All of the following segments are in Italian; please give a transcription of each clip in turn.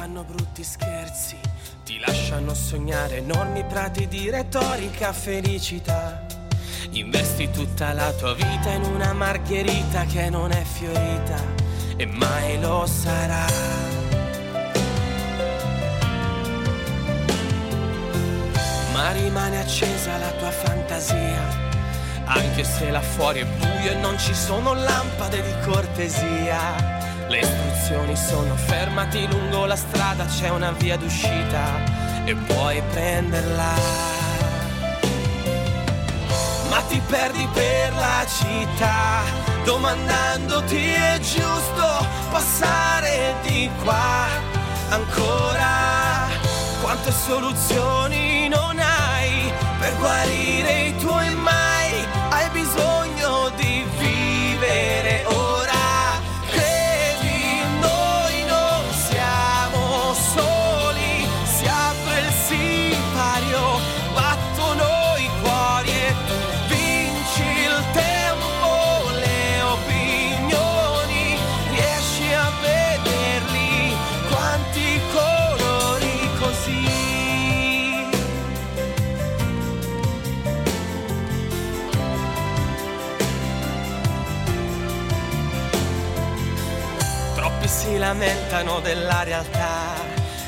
fanno brutti scherzi, ti lasciano sognare enormi prati di retorica felicità. Investi tutta la tua vita in una margherita che non è fiorita e mai lo sarà. Ma rimane accesa la tua fantasia anche se là fuori è buio e non ci sono lampade di cortesia. Le istruzioni sono fermati lungo la strada, c'è una via d'uscita e puoi prenderla. Ma ti perdi per la città, domandandoti è giusto passare di qua ancora. Quante soluzioni non hai per guarire i tuoi mali? Si lamentano della realtà,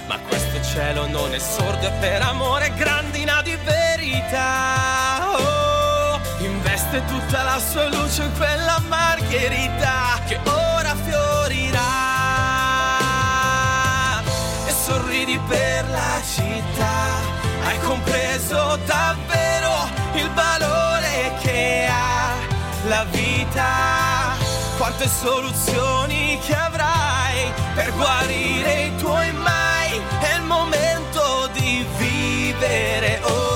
ma questo cielo non è sordo e per amore grandina di verità. Oh, investe tutta la sua luce in quella margherita che ora fiorirà. E sorridi per la città, hai compreso davvero il valore che ha la vita. Quante soluzioni che avrai per guarire i tuoi mai. È il momento di vivere ora.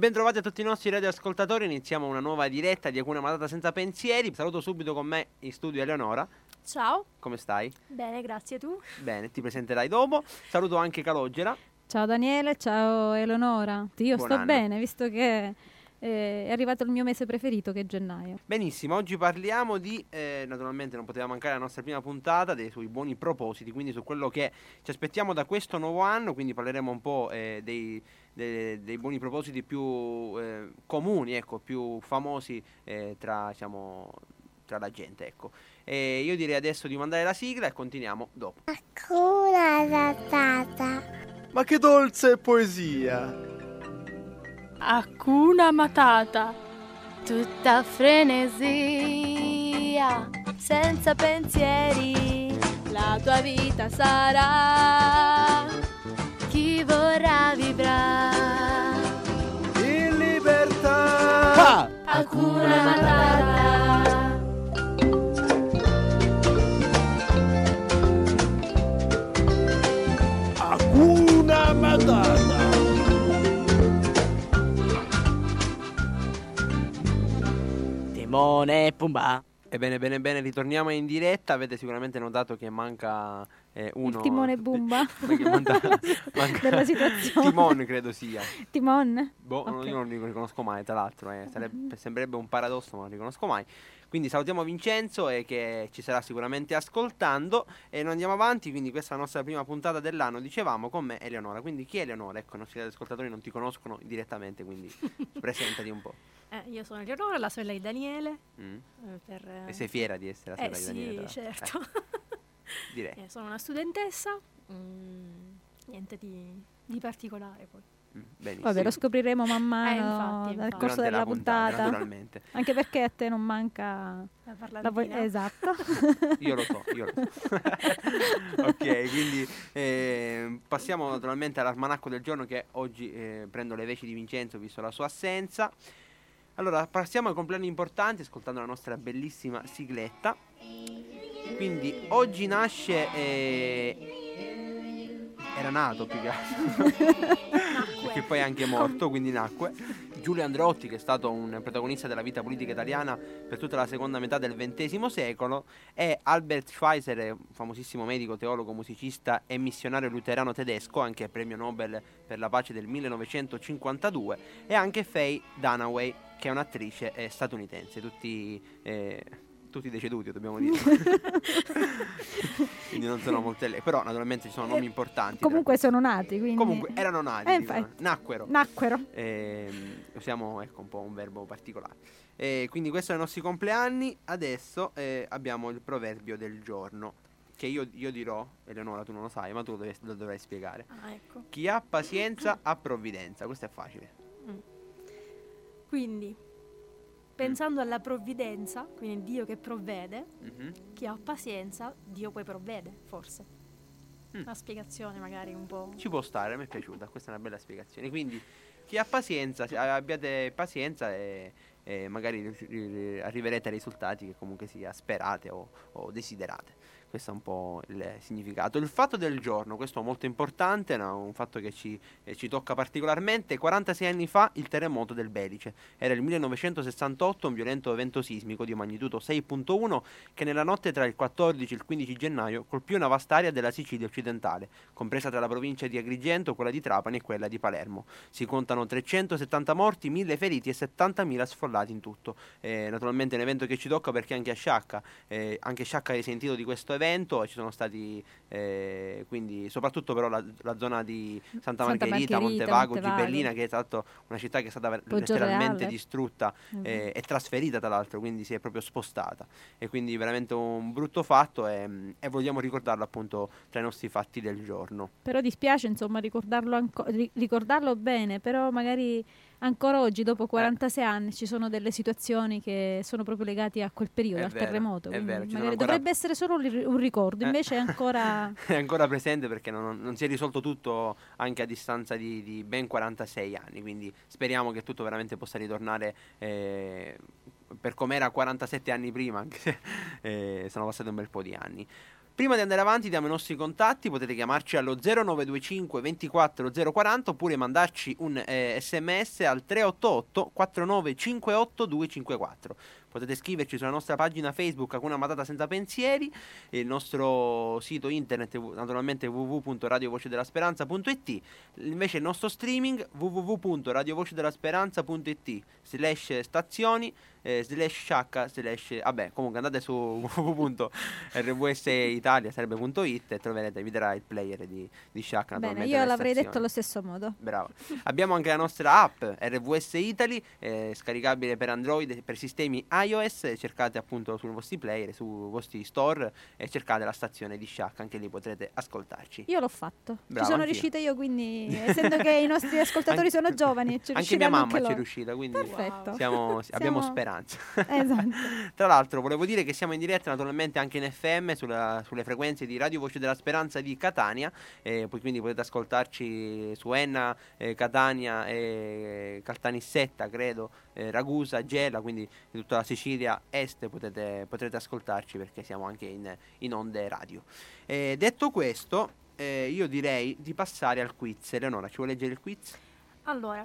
Ben trovati a tutti i nostri radioascoltatori, iniziamo una nuova diretta di Alcuna Matata Senza Pensieri. Saluto subito con me in studio Eleonora. Ciao, Come stai? bene, grazie tu. Bene, ti presenterai dopo. Saluto anche Calogera. Ciao Daniele, ciao Eleonora. Io Buon sto anno. bene, visto che eh, è arrivato il mio mese preferito, che è gennaio. Benissimo, oggi parliamo di, eh, naturalmente non poteva mancare la nostra prima puntata, dei suoi buoni propositi, quindi su quello che ci aspettiamo da questo nuovo anno, quindi parleremo un po' eh, dei, de- dei buoni propositi più eh, comuni, ecco, più famosi eh, tra, diciamo, tra la gente, ecco. E io direi adesso di mandare la sigla e continuiamo dopo. Ma che dolce poesia! Hakuna Matata. Tutta frenesia, senza pensieri, la tua vita sarà. Chi vorrà vivrà. In libertà! Hakuna Matata. Hakuna Matata! Timone e Pumba. Ebbene, bene, bene, ritorniamo in diretta. Avete sicuramente notato che manca eh, uno... Il timone Bumba manca- manca- della situazione. Timon credo sia. Timon? Boh, non- Ok. io non li riconosco mai, tra l'altro, eh, sarebbe- sembrerebbe un paradosso, ma non li riconosco mai. Quindi salutiamo Vincenzo e che ci sarà sicuramente ascoltando e noi andiamo avanti, quindi questa è la nostra prima puntata dell'anno, dicevamo, con me Eleonora. Quindi chi è Eleonora? Ecco, i nostri ascoltatori non ti conoscono direttamente, quindi presentati un po'. Eh, io sono Eleonora, la sorella di Daniele. Mm? eh, per, eh, E sei fiera di essere la eh, sorella di Daniele? sì, tra l'altro? certo. Eh, direi. Eh, sono una studentessa. mm, niente di, di particolare poi. Mm, benissimo. Vabbè, lo scopriremo man mano infatti, nel infatti. corso Durante della la puntata. naturalmente. Anche perché a te non manca La la vo- parlantina. esatto. Io lo so, io lo so. ok, quindi eh, passiamo naturalmente all'almanacco del giorno che oggi eh, prendo le veci di Vincenzo visto la sua assenza. Allora, passiamo ai compleanni importanti ascoltando la nostra bellissima sigletta. Quindi oggi nasce... eh, era nato più che altro. Perché poi è anche morto, quindi nacque. Giulio Andreotti, che è stato un protagonista della vita politica italiana per tutta la seconda metà del XX secolo, e Albert Schweitzer, famosissimo medico, teologo, musicista e missionario luterano tedesco, anche premio Nobel per la pace del 1952, e anche Faye Dunaway, che è un'attrice eh, statunitense, tutti, eh, tutti deceduti, dobbiamo dire. quindi non sono molte lei, però naturalmente ci sono nomi importanti. tra Comunque questi. sono nati, quindi Comunque erano nati, Eh, nacquero. nacquero. Ehm, usiamo ecco, un po' un verbo particolare. Eh, quindi questo è i nostri compleanni. Adesso eh, abbiamo il proverbio del giorno. Che io, io dirò, Eleonora tu non lo sai, ma tu lo, dovrei- lo dovrai spiegare. Ah, ecco. Chi ha pazienza ha provvidenza. Questo è facile. Quindi, pensando alla provvidenza, quindi Dio che provvede, Mhm. chi ha pazienza, Dio poi provvede, forse. Mm. Una spiegazione magari un po'... Ci può stare, me è piaciuta. Questa è una bella spiegazione. Quindi chi ha pazienza, abbiate pazienza e, e magari ri- ri- arriverete ai risultati che comunque sia sperate o, o desiderate. Questo è un po' il significato. Il fatto del giorno, questo è molto importante, no? un fatto che ci, eh, ci tocca particolarmente. 46 anni fa il terremoto del Belice. Era il 1968, un violento evento sismico di magnitudo 6.1 che nella notte tra il 14 e il 15 gennaio colpì una vasta area della Sicilia occidentale, compresa tra la provincia di Agrigento, quella di Trapani e quella di Palermo. Si contano 370 morti, 1000 feriti e 70.000 sfollati in tutto. Eh, naturalmente è un evento che ci tocca perché anche a Sciacca, eh, anche Sciacca ha risentito di questo evento, ci sono stati eh, quindi soprattutto però la, la zona di Santa, Santa Margherita, Montevago, Montevago. Gibellina, che è stata una città che è stata letteralmente distrutta Mhm. eh, e trasferita tra l'altro, quindi si è proprio spostata e quindi veramente un brutto fatto e, e vogliamo ricordarlo appunto tra i nostri fatti del giorno. Però dispiace insomma ricordarlo, anco- ri- ricordarlo bene, però magari ancora oggi, Eh. dopo 46 anni, ci sono delle situazioni che sono proprio legate a quel periodo, È al vero, terremoto. è vero, magari ancora- dovrebbe essere solo un ri- un ricordo, Eh. invece è ancora... è ancora presente perché non, non si è risolto tutto anche a distanza di, di ben 46 anni, quindi speriamo che tutto veramente possa ritornare eh, per com'era 47 anni prima, anche se eh, sono passati un bel po' di anni. Prima di andare avanti diamo i nostri contatti, potete chiamarci allo 0925 24 040 oppure mandarci un eh, sms al 388 4958 254. Potete scriverci sulla nostra pagina Facebook Acuna Matata Senza Pensieri, il nostro sito internet naturalmente www.radiovocedellasperanza.it invece il nostro streaming www.radiovocedellasperanza.it slash stazioni eh, slash sciacca slash vabbè comunque andate su www.rvsitalia sarebbe.it e troverete vi darà il player di, di sciacca Bene, io l'avrei detto allo stesso modo. Bravo. Abbiamo anche la nostra app RVS Italy, eh, scaricabile per Android per sistemi iOS. Cercate appunto sui vostri player, sui vostri store e cercate la stazione di Sciacca, anche lì potrete ascoltarci. Io l'ho fatto. Brava, ci sono riuscita io, quindi essendo che i nostri ascoltatori Anche- sono giovani, ci Anche mia mamma anche ci è riuscita, quindi Perfetto. siamo- abbiamo Siamo- speranza. Esatto. Tra l'altro volevo dire che siamo in diretta naturalmente anche in FM sulla- sulle frequenze di Radio Voce della Speranza di Catania, eh, poi quindi potete ascoltarci su Enna, eh, Catania, eh, Caltanissetta credo, eh, Ragusa, Gela, quindi di tutta la Sicilia Est potete, potrete ascoltarci perché siamo anche in, in onde radio. Eh, detto questo eh, io direi di passare al quiz. Eleonora ci vuoi leggere il quiz? Allora,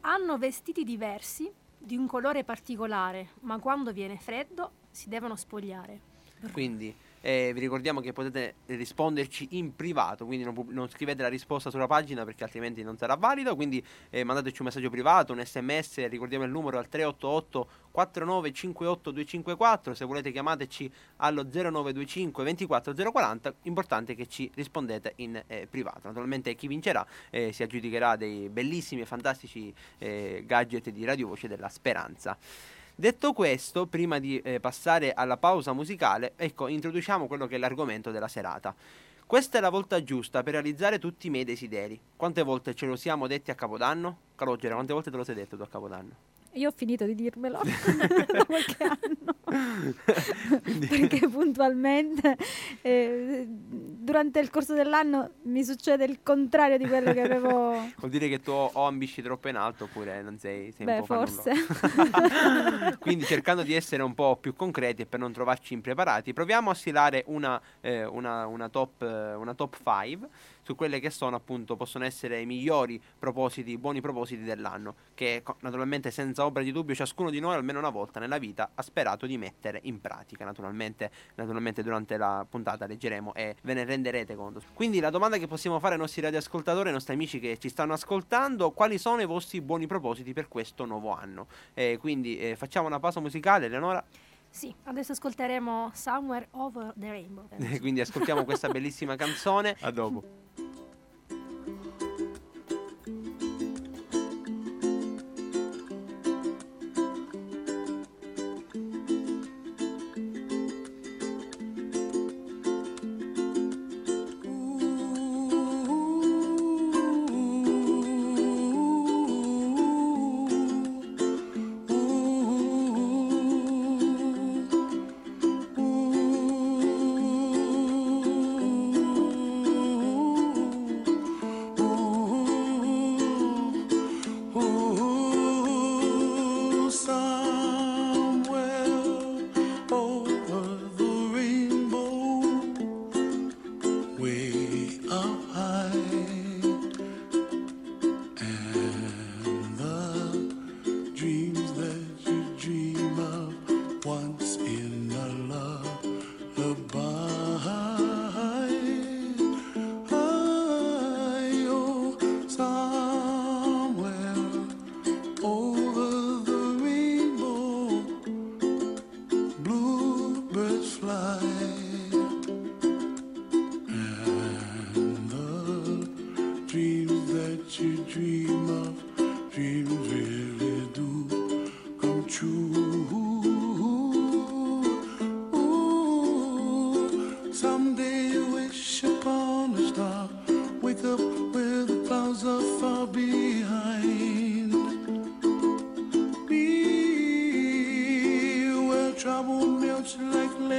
hanno vestiti diversi, di un colore particolare, ma quando viene freddo si devono spogliare. Quindi Eh, vi ricordiamo che potete risponderci in privato, quindi non, non scrivete la risposta sulla pagina perché altrimenti non sarà valido. Quindi eh, mandateci un messaggio privato, un sms, ricordiamo il numero al 388 4958 254. Se volete chiamateci allo 0925 24 040. Importante che ci rispondete in eh, privato. Naturalmente chi vincerà eh, si aggiudicherà dei bellissimi e fantastici eh, gadget di Radio Voce della Speranza. Detto questo, prima di eh, passare alla pausa musicale, ecco, introduciamo quello che è l'argomento della serata. Questa è la volta giusta per realizzare tutti i miei desideri. Quante volte ce lo siamo detti a Capodanno? Calogero, quante volte te lo sei detto tu a Capodanno? Io ho finito di dirmelo da qualche anno. Perché puntualmente eh, durante il corso dell'anno mi succede il contrario di quello che avevo. Vuol dire che tu o ambisci troppo in alto oppure non sei, sei Beh, un po' forse. Quindi cercando di essere un po' più concreti e per non trovarci impreparati, proviamo a stilare una, eh, una, una top, una top 5 su quelle che sono appunto possono essere i migliori propositi, i buoni propositi dell'anno, che naturalmente senza ombra di dubbio ciascuno di noi almeno una volta nella vita ha sperato di mettere in pratica. Naturalmente, naturalmente durante la puntata leggeremo e ve ne renderete conto. Quindi la domanda che possiamo fare ai nostri radioascoltatori, ai nostri amici che ci stanno ascoltando, quali sono i vostri buoni propositi per questo nuovo anno? Eh, quindi eh, facciamo una pausa musicale, Eleonora. Sì, adesso ascolteremo Somewhere Over the Rainbow. Quindi ascoltiamo questa bellissima canzone. A dopo.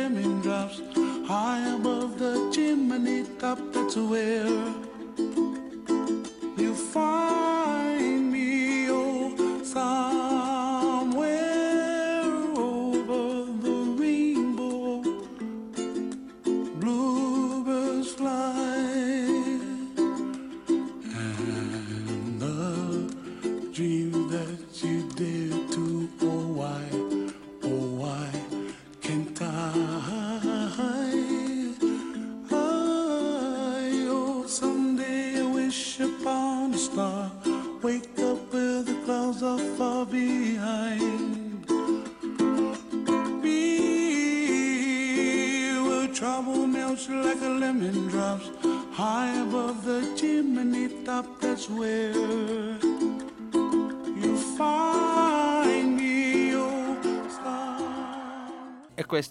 Lemon drops, high above the chimney top. That's where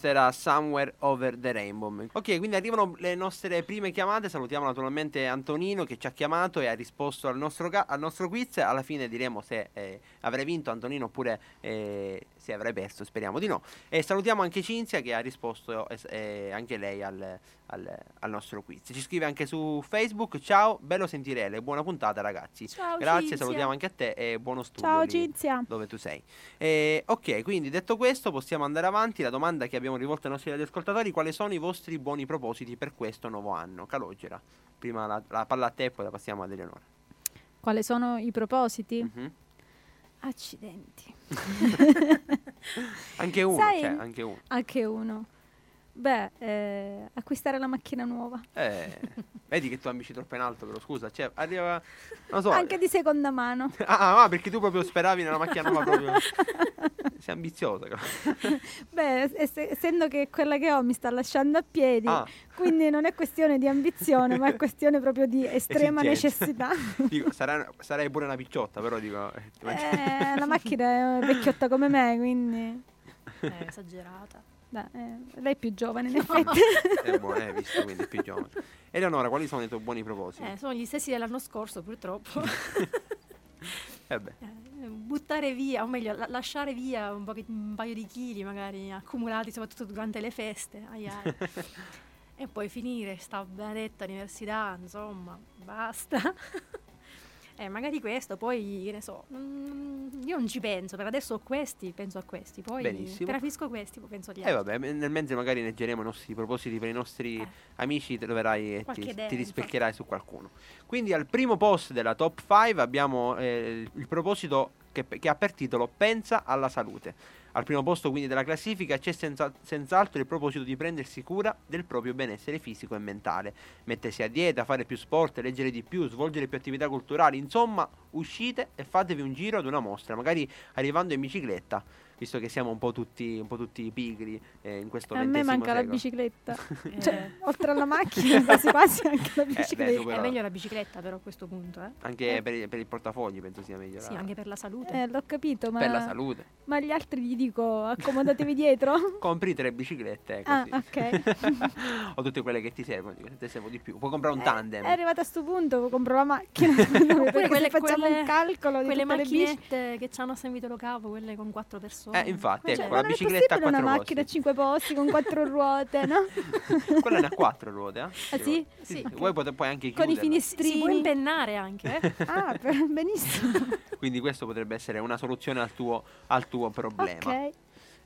era Somewhere Over the Rainbow. Ok, quindi arrivano le nostre prime chiamate. Salutiamo naturalmente Antonino che ci ha chiamato e ha risposto al nostro, ga- al nostro quiz. Alla fine diremo se eh, avrei vinto Antonino oppure eh, se avrei perso. Speriamo di no. E salutiamo anche Cinzia che ha risposto eh, anche lei al, al- al nostro quiz. Ci scrive anche su Facebook. Ciao, bello sentire Ele. Buona puntata, ragazzi. Ciao, Grazie, Cinzia. salutiamo anche a te e buono studio. Ciao Cinzia. dove tu sei. Eh, ok, quindi detto questo, possiamo andare avanti. La domanda che abbiamo rivolto ai nostri radioascoltatori: quali sono i vostri buoni propositi per questo nuovo anno? Calogera. Prima la, la palla a te, e poi la passiamo ad Eleonora. Quali sono i propositi? Mhm. Accidenti. Anche uno, Sai- cioè, anche uno. Anche uno. Beh, eh, acquistare la macchina nuova. Eh, vedi che tu amici troppo in alto, però scusa, cioè, arriva, non so. Anche di seconda mano. Ah, ah, perché tu proprio speravi nella macchina nuova proprio. Sei ambiziosa. Beh, ess- essendo che quella che ho mi sta lasciando a piedi, Ah. quindi non è questione di ambizione, ma è questione proprio di estrema Esigenza. necessità. Dico, sarai, sarai pure una picciotta, però dico. eh, Eh, la macchina è vecchiotta come me, quindi... È esagerata. Dai, eh, lei è più giovane, in effetti. È buono, hai visto, quindi è più giovane. Eleonora, quali sono i tuoi buoni propositi? Eh, sono gli stessi dell'anno scorso, purtroppo. Eh Eh, buttare via, o meglio, la- lasciare via un, poche- un paio di chili magari accumulati soprattutto durante le feste. ai ai. e poi finire sta benedetta università, insomma, basta. Eh, magari questo, poi che ne so, io non ci penso, per adesso ho questi, penso a questi, poi Benissimo. capisco questi, poi penso agli eh, altri. vabbè, me- nel mentre magari leggeremo i nostri propositi per i nostri Eh. amici, te lo verrai e ti, ti rispecchierai su qualcuno. Quindi al primo post della top 5 abbiamo eh, il proposito che, che ha per titolo Pensa alla salute. Al primo posto quindi della classifica c'è senza- senz'altro il proposito di prendersi cura del proprio benessere fisico e mentale. Mettersi a dieta, fare più sport, leggere di più, svolgere più attività culturali, insomma uscite e fatevi un giro ad una mostra, magari arrivando in bicicletta, visto che siamo un po' tutti, un po' tutti pigri eh, in questo A me manca la secolo. bicicletta. Eh, Cioè, oltre alla macchina, quasi quasi anche la beh, bicicletta. tu però- è meglio la bicicletta però a questo punto, eh? Anche per, i- per il portafogli penso sia meglio. Sì, la- anche per la salute. Eh, l'ho capito, ma, per la salute. ma agli altri gli dico accomodatevi dietro. Compri tre biciclette Ah, così. ok. o tutte quelle che ti servono, dico, se te servo di più. Puoi comprare un Eh, tandem. È arrivata a sto punto, compro la macchina. perché quelle- facciamo quelle- un calcolo di Quelle tutte le bici. macchinette che hanno a San Vito Lo Capo, quelle con quattro persone. Eh, infatti, Cioè, ecco, Ma la non è bicicletta a possibile una quattro macchina a posti. cinque posti con quattro ruote, no? Quella ne ha quattro ruote, eh? Ah, sì? Sì, Sì. Vuoi poter poi anche Con i chiuderla. finestrini. si può impennare anche, eh? Ah, benissimo. Quindi questo potrebbe essere una soluzione al tuo, al tuo problema. Ok.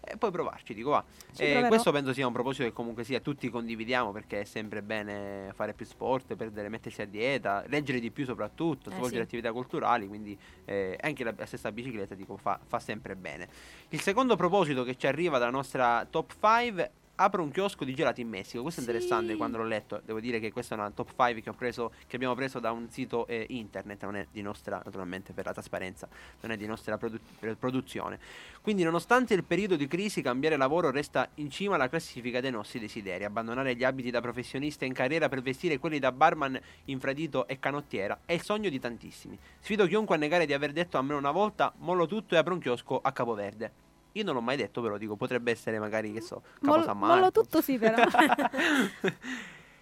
E puoi provarci, dico va. Eh, questo penso sia un proposito che comunque sia tutti condividiamo perché è sempre bene fare più sport, perdere, mettersi a dieta, leggere di più soprattutto, Eh, svolgere sì. attività culturali, quindi eh, anche la, la stessa bicicletta dico fa, fa sempre bene. Il secondo proposito che ci arriva dalla nostra top 5 apro un chiosco di gelati in Messico. Questo è Sì. interessante quando l'ho letto. Devo dire che questa è una top 5 che, ho preso, che abbiamo preso da un sito eh, internet, non è di nostra, naturalmente per la trasparenza, non è di nostra produ- produzione. Quindi, nonostante il periodo di crisi, cambiare lavoro resta in cima alla classifica dei nostri desideri. Abbandonare gli abiti da professionista in carriera per vestire quelli da barman, infradito e canottiera è il sogno di tantissimi. Sfido chiunque a negare di aver detto a me una volta: mollo tutto e apro un chiosco a Capoverde. Io non l'ho mai detto, però dico, potrebbe essere magari, che so, Capo Mol- San Marco. mollo tutto sì, però.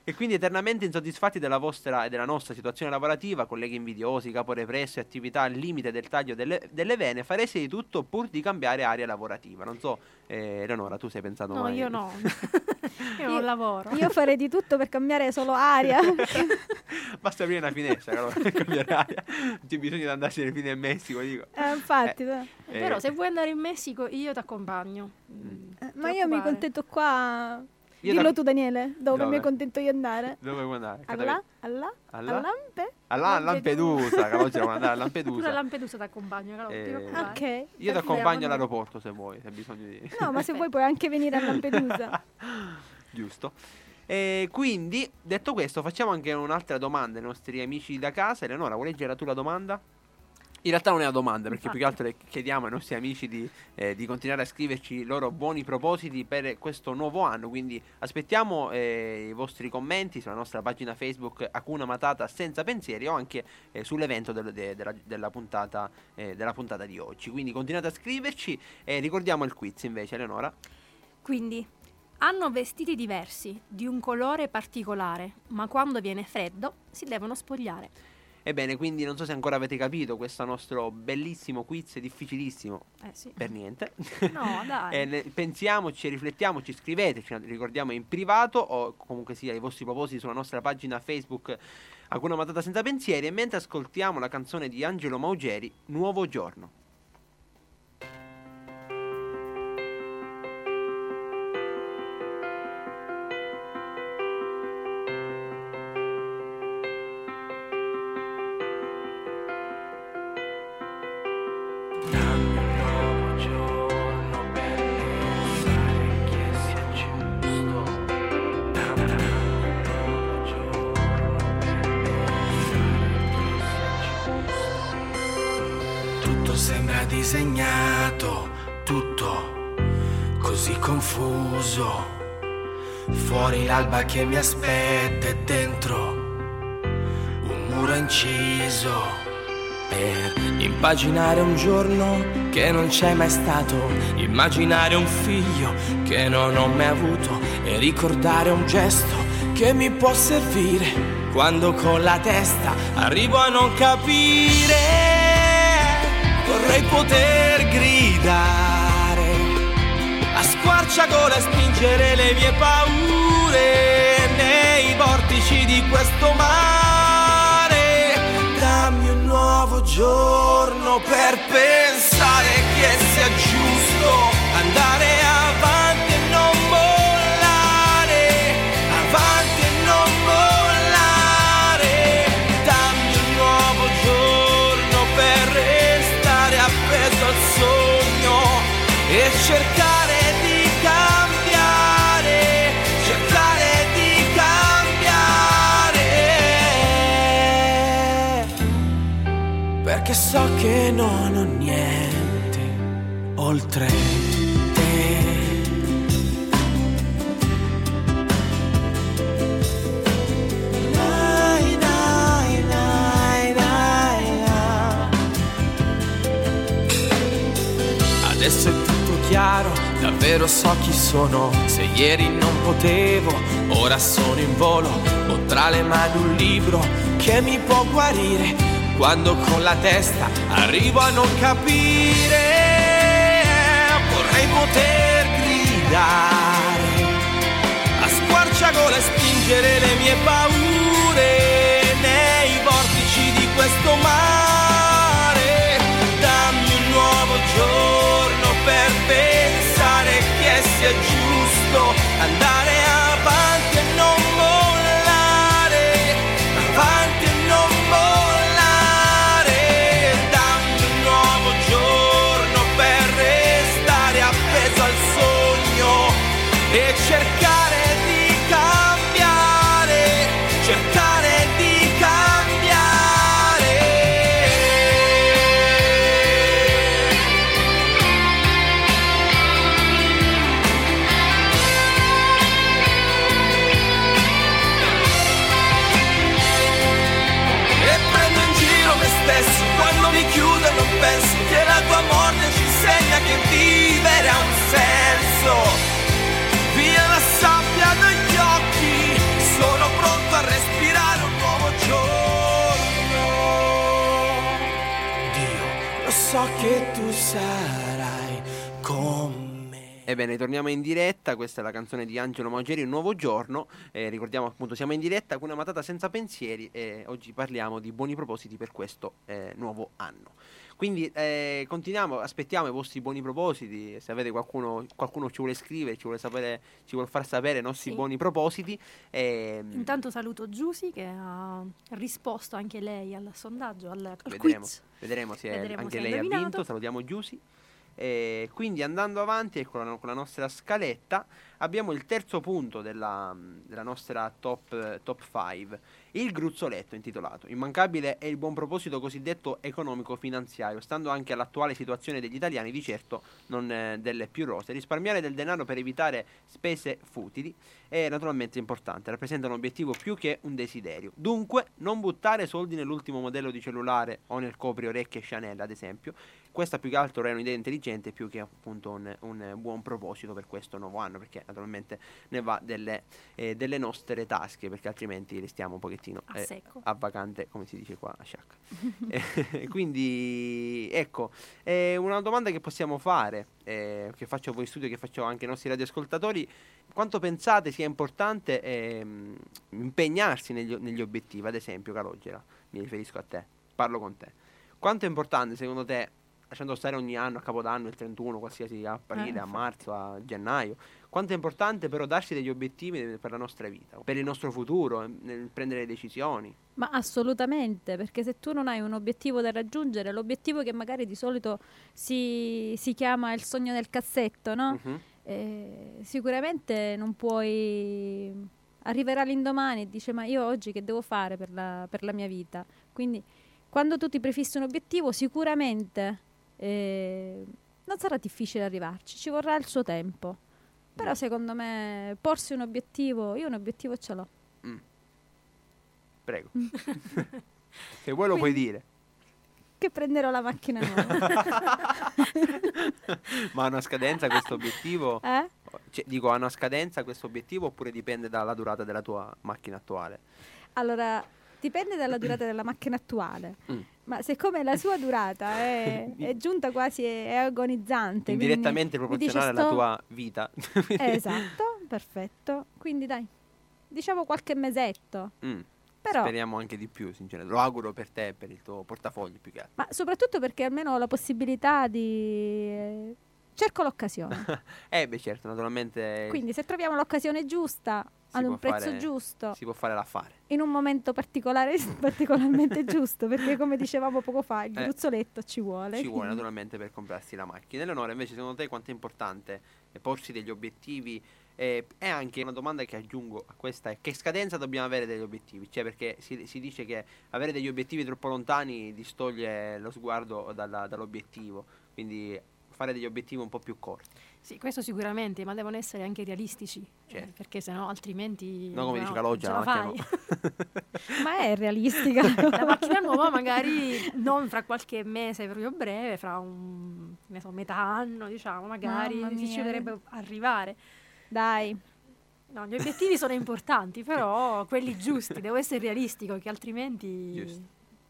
E quindi eternamente insoddisfatti della vostra e della nostra situazione lavorativa, colleghi invidiosi, capo represso e attività al limite del taglio delle, delle vene, fareste di tutto pur di cambiare area lavorativa. Non so, eh, Eleonora, tu sei pensato No, mai? io no. io non lavoro. Io farei di tutto per cambiare solo aria. Basta aprire una finestra, allora, per cambiare aria. Non c'è bisogno di andarsene fino in Messico, dico. Eh, infatti, dai. Eh, Però se vuoi andare in Messico io ti accompagno. Mm. Eh, ma io mi contento qua. Io Dillo da- tu, Daniele, dove, Dove? mi è contento io andare? Dove vuoi andare? Alla, alla, Alla? alla Lampe? Alla a Lampedusa, che oggi devo andare a Pure a Lampedusa. Lampedusa ti accompagno, ti Eh, preoccupare. Ok. Io ti accompagno all'aeroporto se vuoi, se hai bisogno di... No, ma se vuoi puoi anche venire a Lampedusa. Giusto. E quindi, detto questo, facciamo anche un'altra domanda ai nostri amici da casa. Eleonora, vuoi leggere tu la domanda? In realtà non è una domanda, perché più che altro le chiediamo ai nostri amici di, eh, di continuare a scriverci i loro buoni propositi per questo nuovo anno. Quindi aspettiamo eh, i vostri commenti sulla nostra pagina Facebook Acuna Matata Senza Pensieri o anche eh, sull'evento del- de- della, della puntata, eh, della puntata di oggi. Quindi continuate a scriverci e ricordiamo il quiz invece, Eleonora. Quindi hanno vestiti diversi, di un colore particolare, ma quando viene freddo si devono spogliare. Ebbene, quindi non so se ancora avete capito questo nostro bellissimo quiz, difficilissimo Eh sì. per niente. No, dai. Eh, ne- pensiamoci, riflettiamoci, scriveteci, ricordiamo in privato o comunque sia i vostri propositi sulla nostra pagina Facebook Alcuna matata senza pensieri e mentre ascoltiamo la canzone di Angelo Maugeri, Nuovo giorno. Confuso. Fuori l'alba che mi aspetta e dentro un muro inciso per immaginare un giorno che non c'è mai stato, immaginare un figlio che non ho mai avuto e ricordare un gesto che mi può servire quando con la testa arrivo a non capire. Vorrei poter gridare a squarciagola e spingere le mie paure nei vortici di questo mare. Dammi un nuovo giorno per pensare che sia giusto Perché so che non ho niente oltre te. Adesso è tutto chiaro, davvero so chi sono. Se ieri non potevo, ora sono in volo. Ho tra le mani un libro che mi può guarire. Quando con la testa arrivo a non capire, vorrei poter gridare a squarciagola e spingere le mie paure nei vortici di questo mare. Dammi un nuovo giorno per pensare che sia giusto andare so che tu sarai con me. Ebbene, torniamo in diretta, questa è la canzone di Angelo Maugeri, Un nuovo giorno, Eh, ricordiamo appunto siamo in diretta con una matata senza pensieri e oggi parliamo di buoni propositi per questo eh, nuovo anno. Quindi eh, continuiamo, aspettiamo i vostri buoni propositi, se avete qualcuno, qualcuno ci vuole scrivere, ci vuole, sapere, ci vuole far sapere i nostri Sì. buoni propositi. ehm, Intanto saluto Giusy che ha risposto anche lei al sondaggio, al, al Vedremo, vedremo se Vedremo anche se lei ha vinto. Salutiamo Giusy. E quindi andando avanti con la, con la nostra scaletta abbiamo il terzo punto della, della nostra top, eh, top 5, il gruzzoletto intitolato. Immancabile è il buon proposito cosiddetto economico-finanziario, stando anche all'attuale situazione degli italiani, di certo non eh, delle più rose. Risparmiare del denaro per evitare spese futili è naturalmente importante, rappresenta un obiettivo più che un desiderio. Dunque, non buttare soldi nell'ultimo modello di cellulare o nel copri orecchie Chanel, ad esempio. Questa più che altro è un'idea intelligente più che appunto un, un buon proposito per questo nuovo anno, perché naturalmente ne va delle, eh, delle nostre tasche, perché altrimenti restiamo un pochettino A eh, a vacante, come si dice qua a Sciacca. Eh, Quindi, ecco, è una domanda che possiamo fare, eh, che faccio a voi in studio, che faccio anche ai nostri radioascoltatori. Quanto pensate sia importante ehm, impegnarsi negli, negli obiettivi? Ad esempio, Calogera, mi riferisco a te, parlo con te. Quanto è importante secondo te, lasciando stare ogni anno, a Capodanno, il 31, qualsiasi a aprile, a infatti. marzo, a gennaio, quanto è importante però darsi degli obiettivi per la nostra vita, per il nostro futuro, nel prendere decisioni? Ma assolutamente, perché se tu non hai un obiettivo da raggiungere, l'obiettivo che magari di solito si, si chiama il sogno nel cassetto, no? Mhm. Eh, sicuramente non puoi arriverà l'indomani e dice ma io oggi che devo fare per la, per la mia vita quindi quando tu ti prefissi un obiettivo sicuramente eh, non sarà difficile arrivarci, ci vorrà il suo tempo. Però secondo me porsi un obiettivo, io un obiettivo ce l'ho. Prego. Se vuoi lo puoi dire. Che prenderò la macchina nuova. Ma ha una scadenza questo obiettivo? eh? Cioè, dico, ha una scadenza questo obiettivo oppure dipende dalla durata della tua macchina attuale? Allora, dipende dalla durata della macchina attuale. Mm. Ma siccome la sua durata è, è giunta quasi, è agonizzante. Indirettamente proporzionale alla sto- tua vita. Esatto, perfetto. Quindi dai, diciamo qualche mesetto. Mm, Però, Speriamo anche di più, sinceramente. Lo auguro per te per il tuo portafoglio più che altro. ma soprattutto perché almeno ho la possibilità di... Cerco l'occasione. Eh beh certo, naturalmente Quindi se troviamo l'occasione giusta, ad un prezzo fare- giusto, si può fare l'affare. in un momento particolare, particolarmente giusto, perché come dicevamo poco fa, il Eh, gruzzoletto ci vuole. Ci vuole naturalmente per comprarsi la macchina. Eleonora, invece, secondo te quanto è importante eh, porsi degli obiettivi? Eh, e anche una domanda che aggiungo a questa è che scadenza dobbiamo avere degli obiettivi? Cioè perché si, si dice che avere degli obiettivi troppo lontani distoglie lo sguardo dalla- dall'obiettivo, quindi fare degli obiettivi un po' più corti. Sì, questo sicuramente, ma devono essere anche realistici, eh, Certo. perché sennò altrimenti Non come no, dice Caloggia, la macchina. Ma è realistica. La macchina nuova magari non fra qualche mese proprio breve, fra un ne so, metà anno, diciamo, magari ci dovrebbe arrivare. Dai, No, gli obiettivi sono importanti, però quelli giusti, devo essere realistico, che altrimenti Giusto.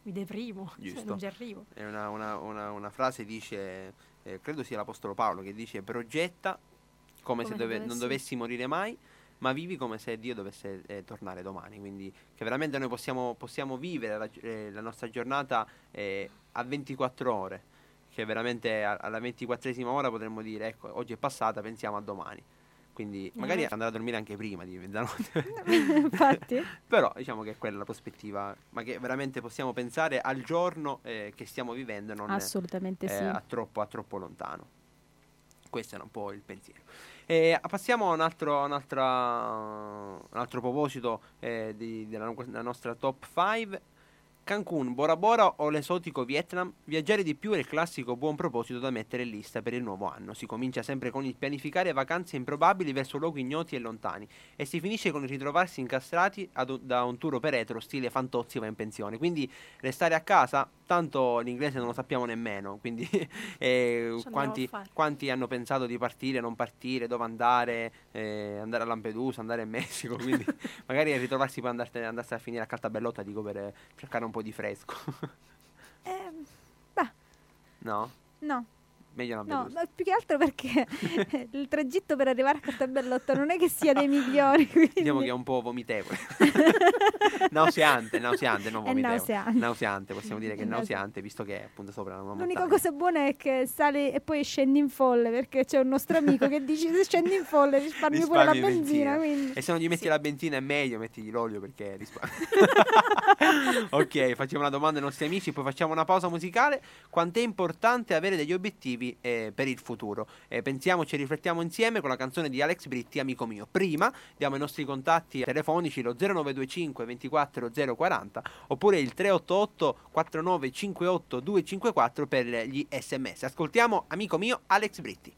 mi deprimo, se Giusto. non ci arrivo. È una, una- una- una frase dice, eh, credo sia l'Apostolo Paolo che dice progetta come, se Come se dove- non dovessi- morire mai, ma vivi come se Dio dovesse eh, tornare domani. Quindi che veramente noi possiamo, possiamo vivere la, eh, la nostra giornata eh, a 24 ore, che veramente alla 24esima ora potremmo dire ecco oggi è passata, pensiamo a domani. Quindi magari Eh. andare a dormire anche prima di mezzanotte. infatti. Però diciamo che è quella la prospettiva, ma che veramente possiamo pensare al giorno eh, che stiamo vivendo, non Assolutamente eh, sì. a, troppo, a troppo lontano. Questo era un po' il pensiero. E passiamo a un altro, un altra- un altro proposito eh, di- della, della nostra top 5. Cancun, Bora Bora o l'esotico Vietnam? Viaggiare di più è il classico buon proposito da mettere in lista per il nuovo anno. Si comincia sempre con il pianificare vacanze improbabili verso luoghi ignoti e lontani e si finisce con il ritrovarsi incastrati ad da un tour per etero stile Fantozzi va in pensione. Quindi restare a casa, tanto l'inglese non lo sappiamo nemmeno, quindi eh, quanti, quanti hanno pensato di partire, non partire, dove andare, eh, andare a Lampedusa, andare in Messico, quindi magari ritrovarsi poi andarsene- andarsene a finire a Caltabellotta, dico per cercare un po' di fresco. Eh, beh, no? no, Meglio no, Lampedusa. ma più che altro perché il tragitto per arrivare a Castabellotto non è che sia dei migliori. Quindi... Diciamo che è un po' vomitevole. nauseante, nauseante, non È vomitevole. nauseante. Nauseante, possiamo dire che è È nauseante. visto che è appunto sopra L'unica montagna. cosa buona è che sali e poi scendi in folle perché c'è un nostro amico che dice se scendi in folle risparmi pure la Risparmi benzina. benzina. E se non gli metti la benzina è meglio, mettigli l'olio perché risparmi. ok, facciamo una domanda ai nostri amici, poi facciamo una pausa musicale. Quanto è importante avere degli obiettivi eh, per il futuro? Eh, pensiamoci e riflettiamo insieme con la canzone di Alex Britti, Amico mio. Prima diamo i nostri contatti telefonici, lo 0925 24 040 oppure il 388 4958 254 per gli sms. Ascoltiamo, amico mio, Alex Britti.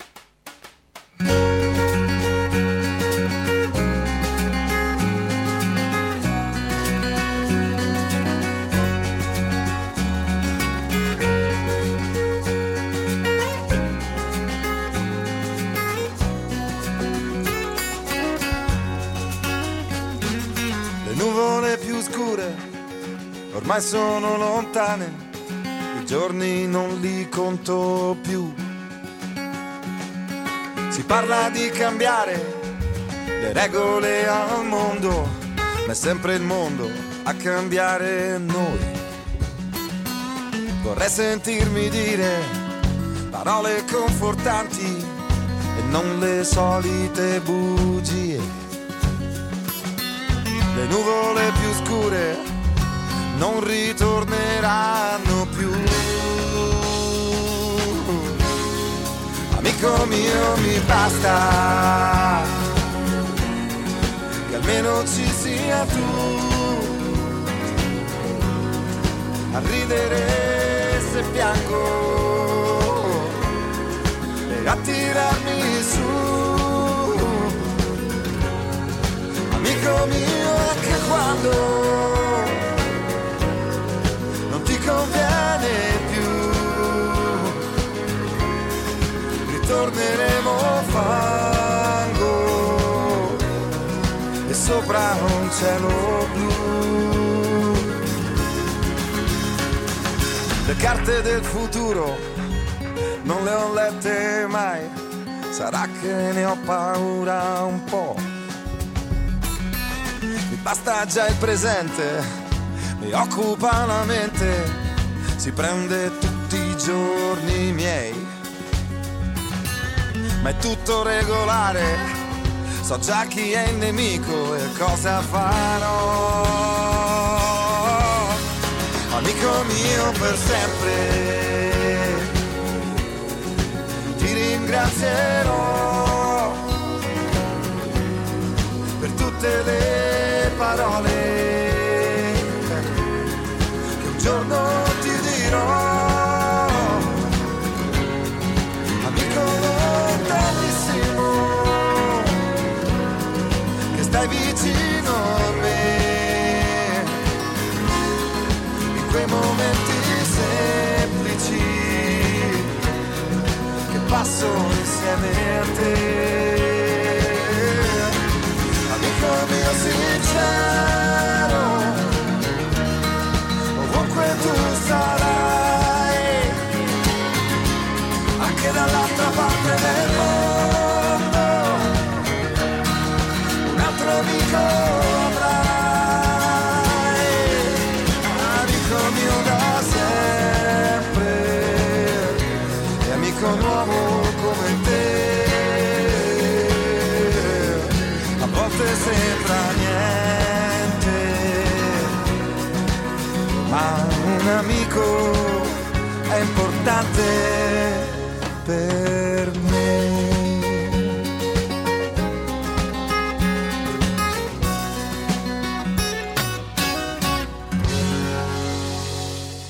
Più scure ormai sono lontane, i giorni non li conto più. Si parla di cambiare le regole al mondo, ma è sempre il mondo a cambiare noi. Vorrei sentirmi dire parole confortanti e non le solite bugie le nuvole più scure non ritorneranno più. Amico mio mi basta che almeno ci sia tu a ridere se piango e a tirarmi su. amico mio anche quando non ti conviene più. Ritorneremo fango e sopra un cielo blu. Le carte del futuro non le ho lette mai, sarà che ne ho paura un po' Basta già il presente, mi occupa la mente, si prende tutti i giorni miei. Ma è tutto regolare, so già chi è il nemico e cosa farò. Amico mio per sempre, ti ringrazierò per tutte le parole che un giorno ti dirò. Amico è importante per me.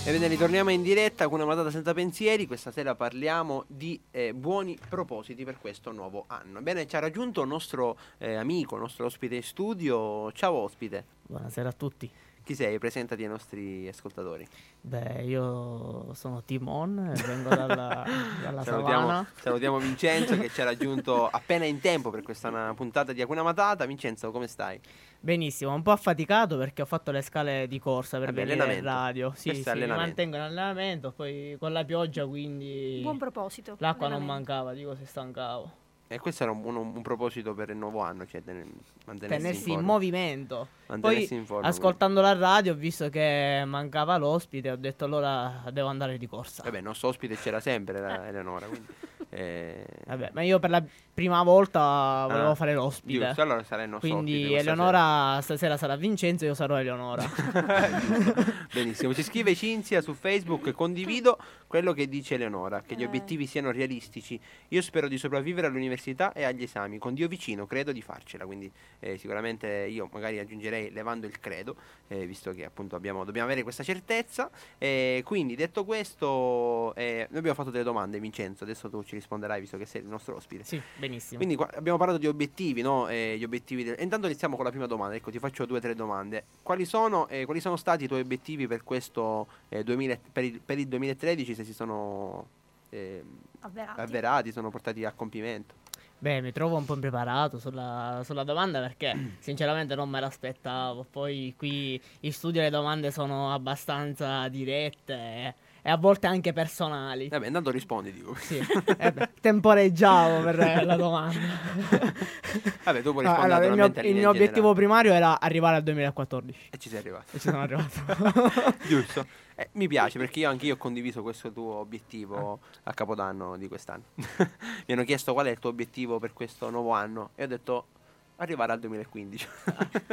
Ebbene, ritorniamo in diretta con una matata senza pensieri. Questa sera parliamo di eh, buoni propositi per questo nuovo anno. Ebbene, ci ha raggiunto il nostro eh, amico, il nostro ospite in studio. Ciao ospite, Buonasera a tutti. Chi sei? Presentati ai nostri ascoltatori. Beh, io sono Timon, e vengo dalla, dalla Salutiamo, savana. salutiamo Vincenzo che ci ha raggiunto appena in tempo per questa una puntata di Hakuna Matata. Vincenzo, come stai? Benissimo, un po' affaticato perché ho fatto le scale di corsa per Vabbè, venire in radio. Sì, Questo sì, mi mantengo in allenamento, poi con la pioggia quindi Buon proposito. l'acqua non mancava, dico se stancavo. E questo era un, un- un proposito per il nuovo anno, cioè Tenersi in in movimento. Poi in forma, ascoltando la radio ho visto che mancava l'ospite, ho detto allora devo andare di corsa. Vabbè, il nostro ospite c'era sempre, era Eleonora, quindi... eh, Vabbè, ma io per la prima volta volevo Ah, fare l'ospite. Giusto, allora sarà il nostro Quindi ospite Eleonora stasera sarà Vincenzo, io sarò Eleonora. Benissimo, ci scrive Cinzia su Facebook, condivido quello che dice Eleonora, che gli Eh. obiettivi siano realistici. Io spero di sopravvivere all'università e agli esami, con Dio vicino, credo di farcela, quindi eh, sicuramente io magari aggiungerei levando il credo, eh, visto che appunto abbiamo, dobbiamo avere questa certezza. Eh, quindi detto questo, eh, noi abbiamo fatto delle domande, Vincenzo, adesso tu ci risponderai visto che sei il nostro ospite. sì, benissimo. Quindi qua- abbiamo parlato di obiettivi, no? Eh, gli obiettivi del- Intanto iniziamo con la prima domanda. Ecco, ti faccio due o tre domande. Quali sono, eh, quali sono stati i tuoi obiettivi per questo eh, 2000 per, il, per il 2013 se si sono eh, Avverati. avverati, sono portati a compimento? Beh, mi trovo un po' impreparato sulla, sulla domanda perché sinceramente non me l'aspettavo. Poi qui in studio le domande sono abbastanza dirette e, a volte anche personali. Vabbè, intanto rispondi, dico. Sì, eh beh, temporeggiavo per la domanda. Vabbè, tu puoi rispondere allora, il mio, il mio obiettivo generale. primario era arrivare al 2014 E ci sei arrivato. e ci sono arrivato. Giusto. Eh, mi piace perché io anche io ho condiviso questo tuo obiettivo Ah. a Capodanno di quest'anno. mi hanno chiesto qual è il tuo obiettivo per questo nuovo anno e ho detto arrivare al 2015.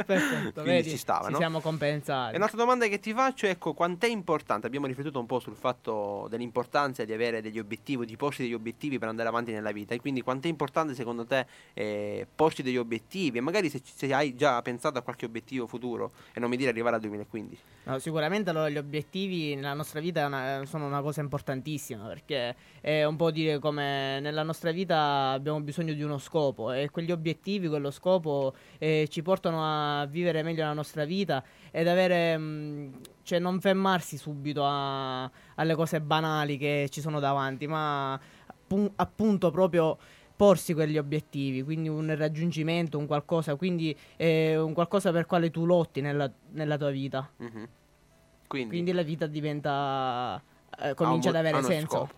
Perfetto, Quindi vedi, ci stava, ci no? siamo compensati. E un'altra domanda che ti faccio è ecco, quant'è importante, abbiamo riflettuto un po' sul fatto dell'importanza di avere degli obiettivi, di porsi degli obiettivi per andare avanti nella vita e quindi quant'è importante secondo te eh, porsi degli obiettivi e magari se, se hai già pensato a qualche obiettivo futuro e non mi dire arrivare al 2015. No, sicuramente allora, gli obiettivi nella nostra vita una- sono una cosa importantissima perché è un po' dire come nella nostra vita abbiamo bisogno di uno scopo e quegli obiettivi, quello scopo eh, ci portano a vivere meglio la nostra vita ed avere, mh, cioè non fermarsi subito a- alle cose banali che ci sono davanti, ma appu- appunto proprio porsi quegli obiettivi, quindi un raggiungimento, un qualcosa, quindi eh, un qualcosa per quale tu lotti nella, nella tua vita. Mhm. Quindi, Quindi la vita diventa eh, comincia mo- ad avere senso. scopo.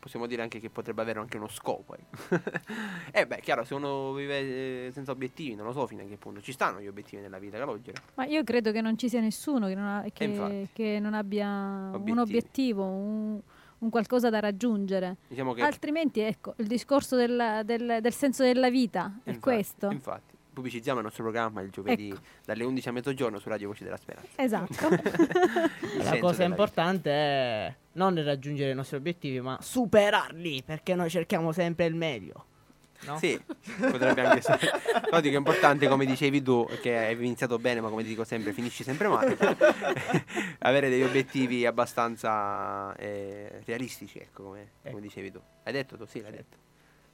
Possiamo dire anche che potrebbe avere anche uno scopo. ecco. eh beh, chiaro, se uno vive eh, senza obiettivi, non lo so fino a che punto. Ci stanno gli obiettivi nella vita, Calogero. Ma io credo che non ci sia nessuno che non, ha- che- infatti. che non abbia un Obiettivi. obiettivo, un, un qualcosa da raggiungere. Diciamo che... Altrimenti, ecco, il discorso del, del- del senso della vita è infatti- questo. Infatti, pubblicizziamo il nostro programma il giovedì Ecco. dalle 11 a mezzogiorno su Radio Voci della Speranza. Esatto. La cosa importante è non raggiungere i nostri obiettivi, ma superarli, perché noi cerchiamo sempre il meglio. No? Sì, potrebbe anche essere. Però dico è importante, come dicevi tu, che hai iniziato bene, ma come ti dico sempre, finisci sempre male. avere degli obiettivi abbastanza eh, realistici, ecco, come, come Ecco. dicevi tu. Hai detto tu? Sì, l'hai detto.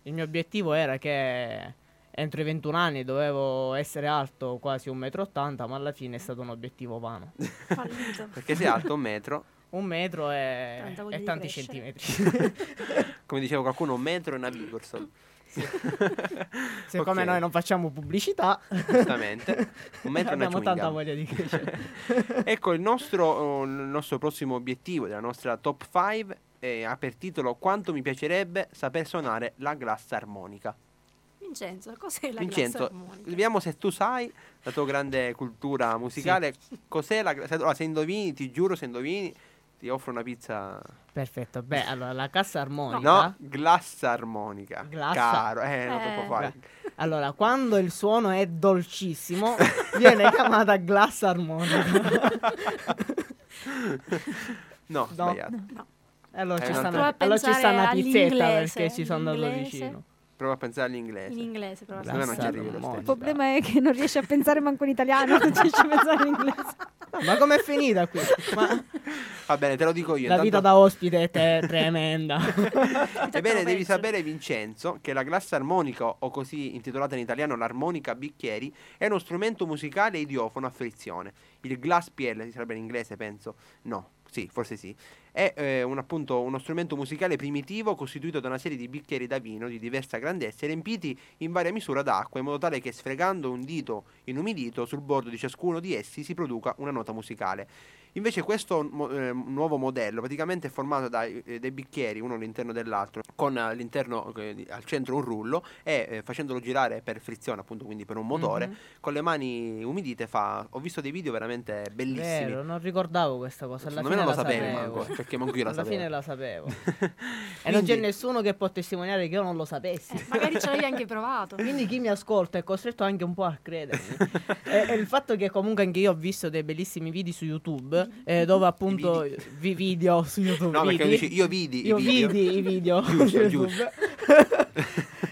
Il mio obiettivo era che entro i 21 anni dovevo essere alto quasi 1,80 m, ma alla fine è stato un obiettivo vano. Perché sei alto un metro, Un metro e, e tanti crescere. centimetri. come diceva qualcuno, un metro e una virgola solo. Siccome Ok. noi non facciamo pubblicità, Giustamente. Un metro e una abbiamo tanta voglia di crescere. Ecco, il nostro, il nostro prossimo obiettivo della nostra top 5 ha per titolo Quanto mi piacerebbe saper suonare la glassa armonica. Vincenzo, cos'è la Vincenzo, glassa armonica? vediamo se tu sai la tua grande cultura musicale. Cos'è la glassa? Allora, se indovini, ti giuro, se indovini, ti offro una pizza. Perfetto. Beh, allora la cassa armonica. No, glassa armonica. Glassa. Caro, eh, non Eh. troppo facile. Allora, quando il suono è dolcissimo, viene chiamata glassa armonica. No, No. sbagliato. Allora, Eh, ci sta allora ci sta una pizzetta perché ci sono andato vicino. Prova a pensare all'inglese. In inglese, però. Secondo me non ci arrivi lo. Il problema è che non riesci a pensare manco in italiano, non riesci a pensare in inglese. Ma com'è finita qui? Ma Va bene, te lo dico io. la vita da ospite è te- tremenda. Ebbene, devi sapere, Vincenzo, che la glassa armonica, o così intitolata in italiano l'armonica a bicchieri, è uno strumento musicale idiofono a frizione. Il glass PL, sarebbe in inglese, penso. No, sì, forse sì. È eh, un, appunto uno strumento musicale primitivo costituito da una serie di bicchieri da vino di diversa grandezza riempiti in varia misura d'acqua, in modo tale che sfregando un dito inumidito sul bordo di ciascuno di essi si produca una nota musicale. Invece questo mo- eh, nuovo modello praticamente è formato da eh, dei bicchieri uno all'interno dell'altro con all'interno eh, al centro un rullo e eh, facendolo girare per frizione appunto quindi per un motore Mhm. con le mani umidite fa ho visto dei video veramente bellissimi Vero, non ricordavo questa cosa. Alla secondo me fine non lo la sapevi sapevo. manco perché manco io la Alla sapevo fine la sapevo. e non Quindi- c'è nessuno che può testimoniare che io non lo sapessi. Eh, magari ce l'avevi anche provato. Quindi chi mi ascolta è costretto anche un po' a credermi. e, e il fatto che comunque anche io ho visto dei bellissimi video su YouTube eh, dove appunto vi video su YouTube. no perché vidi? dici io vidi i Io video. vidi i video Giusto, giusto.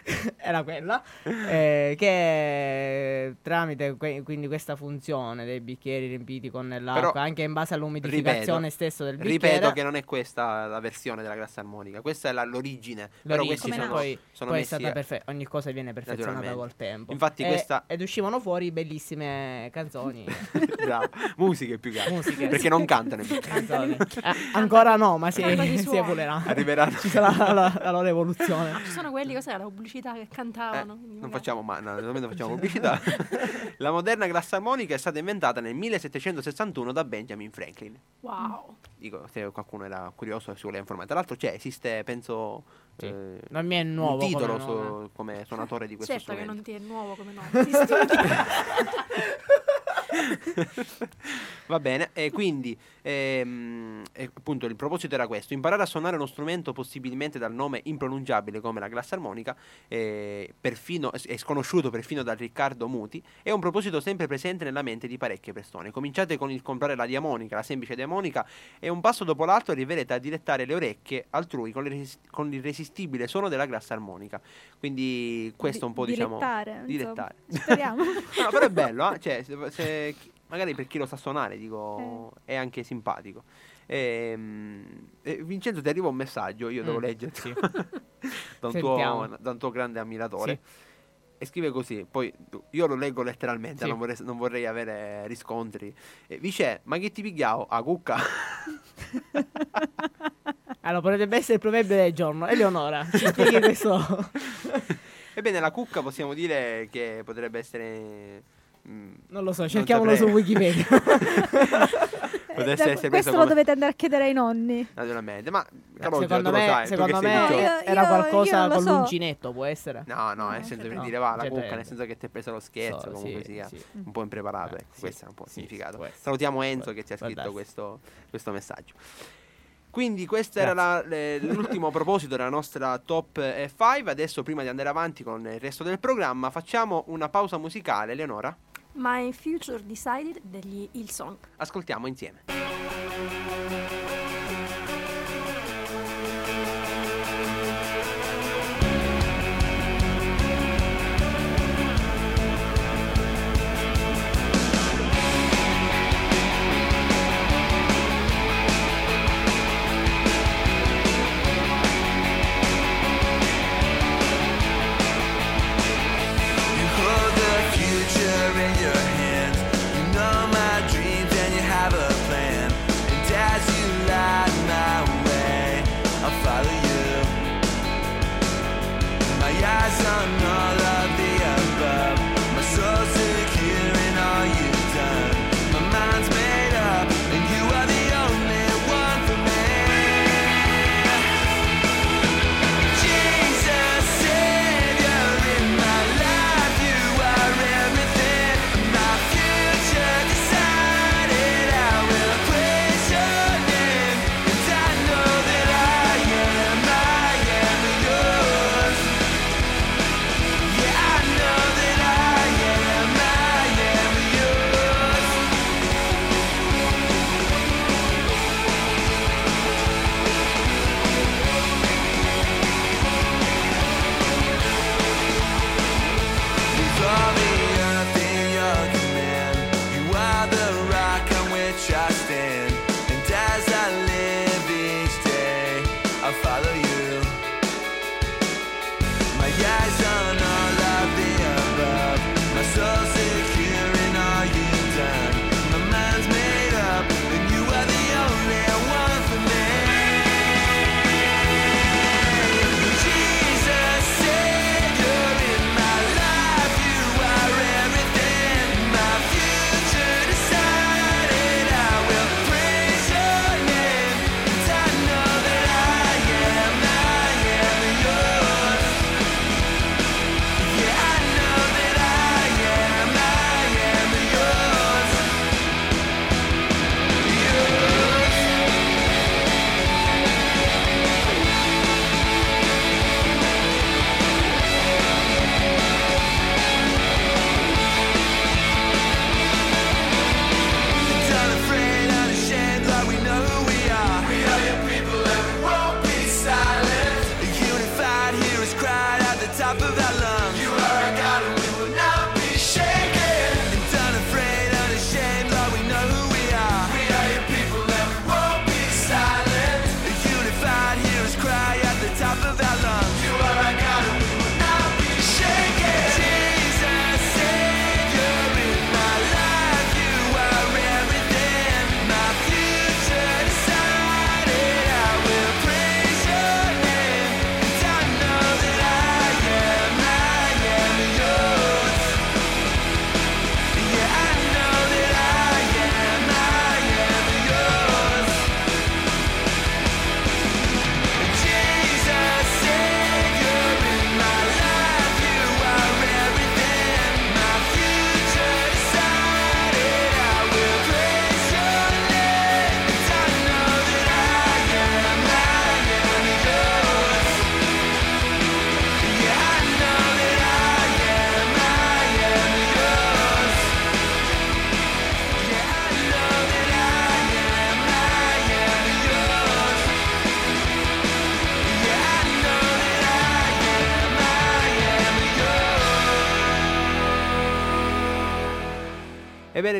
Era quella eh, che tramite que- quindi questa funzione dei bicchieri riempiti con l'acqua, Però, anche in base all'umidificazione ripeto, stessa del bicchiere. ripeto che non è questa la versione della glassa armonica questa è la- l'origine però L'origine, questi Come sono, poi, sono poi è messi perfe- ogni cosa viene perfezionata col tempo. Infatti E- questa- ed uscivano fuori bellissime canzoni. Bravo. musiche più che altro Musiche. perché non cantano i bicchieri. Eh, ancora no, ma si, si evolerà. arriveranno Ci sarà la, la loro evoluzione. Ci sono quelli, cos'era la pubblicità che Eh, cantavano? quindi non facciamo mai, no, non facciamo pubblicità. la moderna glassa armonica è stata inventata nel 1761 da Benjamin Franklin. Wow. Dico, se qualcuno era curioso e si vuole informare. Tra l'altro c'è, esiste, penso, Sì. eh, Non mi è nuovo. un titolo come nome. su- come suonatore di questo Certo che strumento. non ti è nuovo come nome. Va bene, e quindi ehm, e appunto il proposito era questo: imparare a suonare uno strumento possibilmente dal nome impronunciabile come la glassa armonica, eh, perfino, è sconosciuto perfino da Riccardo Muti, è un proposito sempre presente nella mente di parecchie persone. Cominciate con il comprare la diamonica, la semplice diamonica, e un passo dopo l'altro arriverete a dilettare le orecchie altrui con, l'irres- con l'irresistibile suono della glassa armonica. Quindi questo è un po' diciamo. dilettare. Dilettare. Speriamo. No, però è bello, eh? cioè, se- se- magari per chi lo sa suonare, dico, eh. è anche simpatico. E, e Vincenzo, ti arriva un messaggio, io devo mm. leggerti sì. da, un tuo, da, un tuo, grande ammiratore. Sì. E scrive così, poi io lo leggo letteralmente, sì. non, vorrei, non, vorrei, avere riscontri. E dice, ma che ti pigliavo? A cucca. allora, potrebbe essere il proverbio del giorno. Eleonora, ci questo... Ebbene, la cucca possiamo dire che potrebbe essere non lo so, cerchiamolo su Wikipedia. Potesse da, essere questo lo dovete andare a chiedere ai nonni. Naturalmente, ma Camoggia, secondo me, sai, secondo me io, era io, qualcosa io con so. l'uncinetto, può essere? No, no, nel senso per dire va la cioè, cucca, nel senso che ti è preso lo scherzo, so, comunque sì, sia sì. un po' impreparato, eh, ecco, sì, questo è un po' il significato. Salutiamo Enzo che ci ha scritto questo, questo messaggio. Quindi questo era la, l'ultimo proposito della nostra top 5. Adesso prima di andare avanti con il resto del programma facciamo una pausa musicale, Eleonora. My Future Decided degli Hillsong. Ascoltiamo insieme.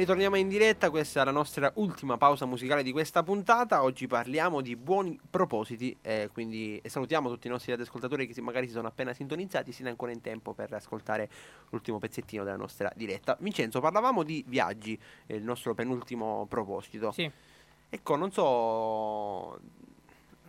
ritorniamo in diretta, questa è la nostra ultima pausa musicale di questa puntata, oggi parliamo di buoni propositi, eh, quindi salutiamo tutti i nostri ascoltatori che magari si sono appena sintonizzati, siete ancora in tempo per ascoltare l'ultimo pezzettino della nostra diretta. Vincenzo, parlavamo di viaggi, il nostro penultimo proposito. Sì. Ecco, non so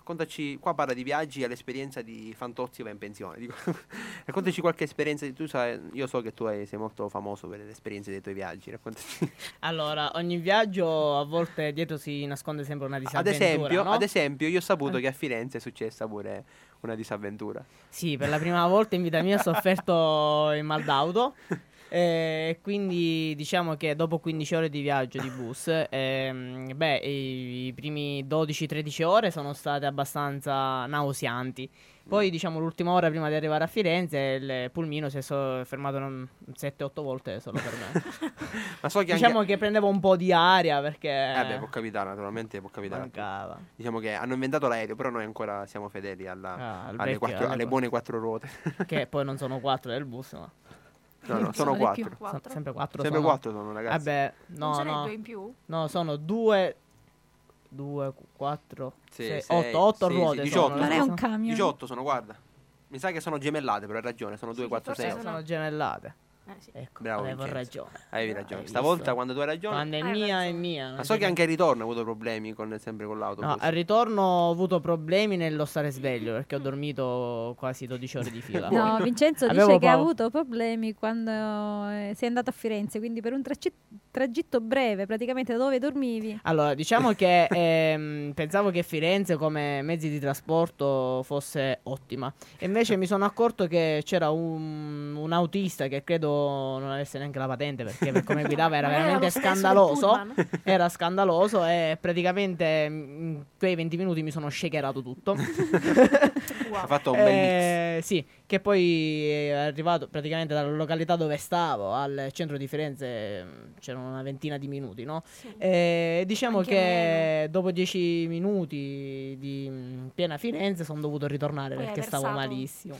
raccontaci, qua parla di viaggi all'esperienza di Fantozzi va in pensione. Dico, raccontaci qualche esperienza di tu sai, io so che tu hai- sei molto famoso per le esperienze dei tuoi viaggi, raccontaci. Allora, ogni viaggio a volte dietro si nasconde sempre una Ad disavventura. esempio, no? ad esempio, io ho saputo che a Firenze è successa pure una disavventura. Sì, per la prima volta in vita mia ho sofferto il mal d'auto. E quindi diciamo che dopo 15 ore di viaggio di bus, ehm, beh, i, i primi 12-13 ore sono state abbastanza nauseanti. Poi, diciamo, l'ultima ora prima di arrivare a Firenze, il pulmino si è so- fermato non- 7-8 volte solo per me. Ma so che diciamo anche... che prendevo un po' di aria perché Eh beh, può capitare, naturalmente può capitare. mancava. Diciamo che hanno inventato l'aereo, però noi ancora siamo fedeli alla- Ah, al alle, vecchio- quattro- alle alle qua- buone quattro ruote. che poi non sono 4 del bus, ma No, no, sono Sono quattro. sono Quattro? sempre 4. Sempre sono. quattro sono, ragazzi. Vabbè, non no, n'è no. due in più? No, sono 2 2 4 Sì, 6 sei, 8 8 sì, sì, ruote 18. sono. Non è un camion. 18 sono, guarda. Mi sa che sono gemellate, però hai ragione, sono 2, Sì, 4, forse 6. sono- sono gemellate. Eh, sì. Ecco, Bravo, avevo Vincenzo. ragione. Avevi Hai ragione. visto? Stavolta quando tu hai ragione. Quando è Hai mia è ragione. mia. Ma so che anche al ritorno hai avuto problemi con, sempre con l'autobus. No, al ritorno ho avuto problemi nello stare sveglio perché ho dormito quasi 12 ore di fila. No, Vincenzo Avevo dice che ha paura. avuto problemi quando eh, sei andato a Firenze, quindi per un traci- tragitto breve, praticamente da dove dormivi. Allora, diciamo che ehm, pensavo che Firenze come mezzi di trasporto fosse ottima. E invece mi sono accorto che c'era un, un autista che credo non avesse neanche la patente perché per come guidava era veramente scandaloso. Era scandaloso e praticamente mm, in quei 20 minuti mi sono shakerato tutto. Ha fatto un bel mix. Eh, sì, che poi è arrivato praticamente dalla località dove stavo al centro di Firenze, mm, c'erano una ventina di minuti, no? Sì. E diciamo Anche che dopo 10 minuti di mm, piena Firenze sono dovuto ritornare Poi perché stavo malissimo.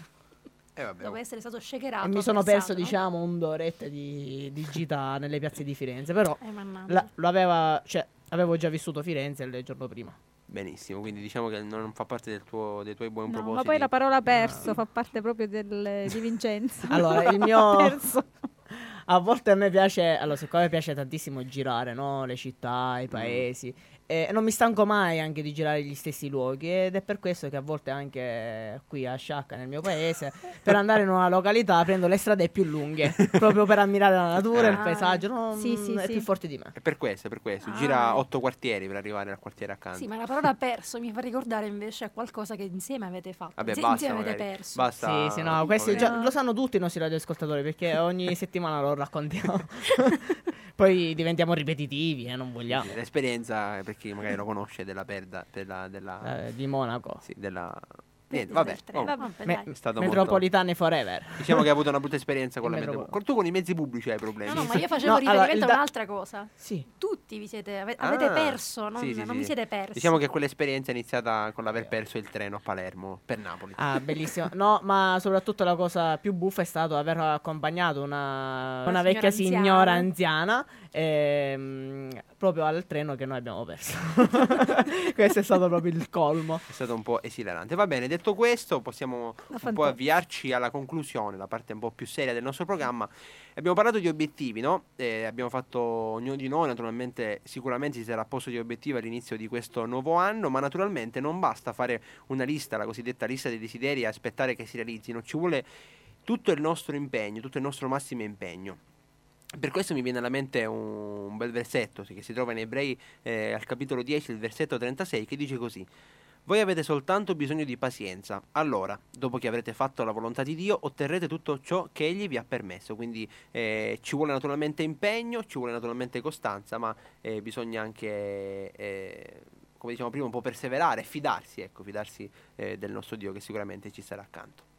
Eh, vabbè, Dopo oh. essere stato shakerato. E mi sono perso, no? diciamo, un'oretta di, di gita nelle piazze di Firenze. Però Eh, la- lo aveva, cioè, avevo già vissuto Firenze il giorno prima. Benissimo, quindi diciamo che non fa parte del tuo- dei tuoi buoni No, propositi. ma poi la parola perso fa parte proprio del, di Vincenzo. Allora, il mio- perso. A volte a me piace, allora, siccome piace tantissimo girare, no? Le città, Mm. i paesi. E non mi stanco mai anche di girare gli stessi luoghi ed è per questo che a volte anche qui a Sciacca, nel mio paese, per andare in una località prendo le strade più lunghe, proprio per ammirare la natura, il Ah. paesaggio, no? Sì, sì, è sì. più forte di me. È per questo, è per questo. Ah. Gira otto quartieri per arrivare al quartiere accanto. Sì, ma la parola perso mi fa ricordare invece a qualcosa che insieme avete fatto. Vabbè, Insie- basta, insieme avete magari. perso. Basta. Sì, sì, no, questi magari. già lo sanno tutti i nostri radioascoltatori perché ogni settimana lo raccontiamo. Poi diventiamo ripetitivi e non vogliamo. L'esperienza, per chi magari lo conosce, della perda, della, della, Eh, di Monaco. sì, della... Niente, vabbè. oh, Vabbè, Me- stato molto- Metropolitane forever. Diciamo che hai avuto una brutta esperienza con Il la metro. metro- Tu con i mezzi pubblici hai problemi. No, no, ma io facevo No, allora, riferimento il a da- un'altra cosa. Sì. Tutti vi siete, ave- Ah, avete perso, non, sì, sì, non sì. vi siete persi. Diciamo che quell'esperienza è iniziata con l'aver perso il treno a Palermo per Napoli. Ah, bellissimo. No, ma soprattutto la cosa più buffa è stato aver accompagnato una, una signora vecchia anziana. signora anziana ehm, proprio al treno che noi abbiamo perso. Questo è stato proprio il colmo. È stato un po' esilarante. Va bene, detto questo, possiamo un po' avviarci alla conclusione, la parte un po' più seria del nostro programma. Abbiamo parlato di obiettivi, no? Eh, abbiamo fatto ognuno di noi, naturalmente, sicuramente si sarà posto di obiettivi all'inizio di questo nuovo anno, ma naturalmente non basta fare una lista, la cosiddetta lista dei desideri e aspettare che si realizzino, ci vuole tutto il nostro impegno, tutto il nostro massimo impegno. Per questo mi viene alla mente un, bel versetto che si trova in Ebrei eh, al capitolo 10, il versetto 36, che dice così. Voi avete soltanto bisogno di pazienza. Allora, dopo che avrete fatto la volontà di Dio, otterrete tutto ciò che Egli vi ha permesso. Quindi eh, ci vuole naturalmente impegno, ci vuole naturalmente costanza, ma eh, bisogna anche, eh, come diciamo prima, un po' perseverare, fidarsi, ecco, fidarsi eh, del nostro Dio che sicuramente ci sarà accanto.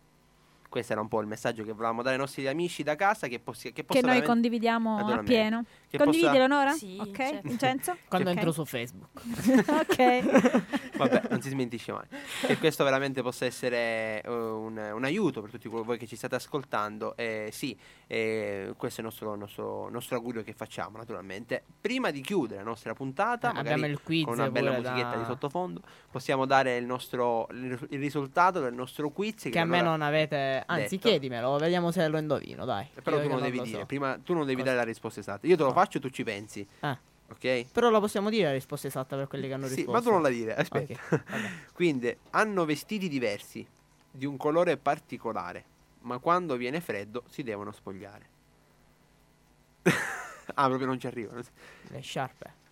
Questo era un po' il messaggio che volevamo dare ai nostri amici da casa, che, possi- che, Che noi condividiamo a Naturalmente. pieno. Che Condividi possa- Leonora? Sì, ok, certo. Vincenzo? Quando Ok. entro su Facebook. ok. Vabbè, non si smentisce mai. Che questo veramente possa essere eh, un, un aiuto per tutti voi che ci state ascoltando. Eh, sì, eh, questo è il nostro, nostro, nostro augurio che facciamo, naturalmente. Prima di chiudere la nostra puntata, Eh, magari abbiamo il quiz con una bella musichetta da- di sottofondo, possiamo dare il, nostro, il risultato del nostro quiz. Che a me non avete. Anzi, detto. chiedimelo, vediamo se lo indovino, dai. Però Io tu che non devi dire, so. prima tu non devi Cosa? dare la risposta esatta. Io te lo. Faccio e tu ci pensi. Ah. Ok? Però la possiamo dire la risposta esatta per quelli che hanno Sì, risposto. ma tu non la dire, aspetta. Ok, vabbè. Quindi hanno vestiti diversi, di un colore particolare, ma quando viene freddo si devono spogliare. ah, proprio non ci arrivano. Le sciarpe.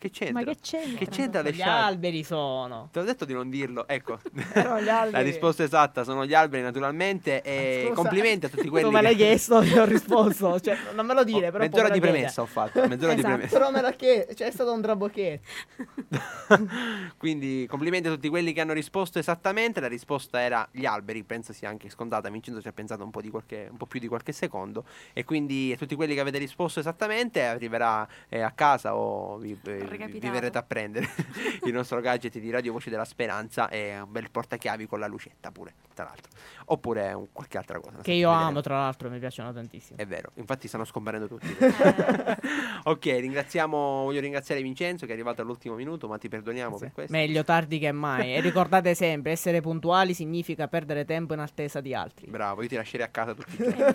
Che c'entra? Ma che c'entra? Che c'entra le Gli sciarpe? alberi sono. Te l'ho detto di non dirlo, ecco. Però gli La risposta esatta sono gli alberi, naturalmente. E Scusa, complimenti a tutti quelli Tu me l'hai che... chiesto, io ho risposto. Cioè, non me lo dire, però. Mezz'ora di premessa ho fatto. Mezz'ora di Esatto, premessa. Però me l'ha chiesto. Cioè, è stato un trabocchetto. Quindi complimenti a tutti quelli che hanno risposto esattamente. La risposta era gli alberi, penso sia anche scontata. Vincenzo ci ha pensato un po', di qualche, un po' più di qualche secondo. E quindi a tutti quelli che avete risposto esattamente arriverà eh, a casa o vi, eh, vi Recapitato. verrete a prendere il nostro gadget di Radio Voce della Speranza e un bel portachiavi con la lucetta pure, tra l'altro. Oppure un- qualche altra cosa. Che io Vedremo. amo, tra l'altro, mi piacciono tantissimo. È vero, infatti stanno scomparendo tutti. Eh, ok, ringraziamo, voglio ringraziare Vincenzo che è arrivato all'ultimo minuto, ma ti perdoniamo per questo. Meglio tardi che mai. E ricordate sempre, essere puntuali significa perdere tempo in attesa di altri. Bravo, io ti lascerei a casa tutti i giorni.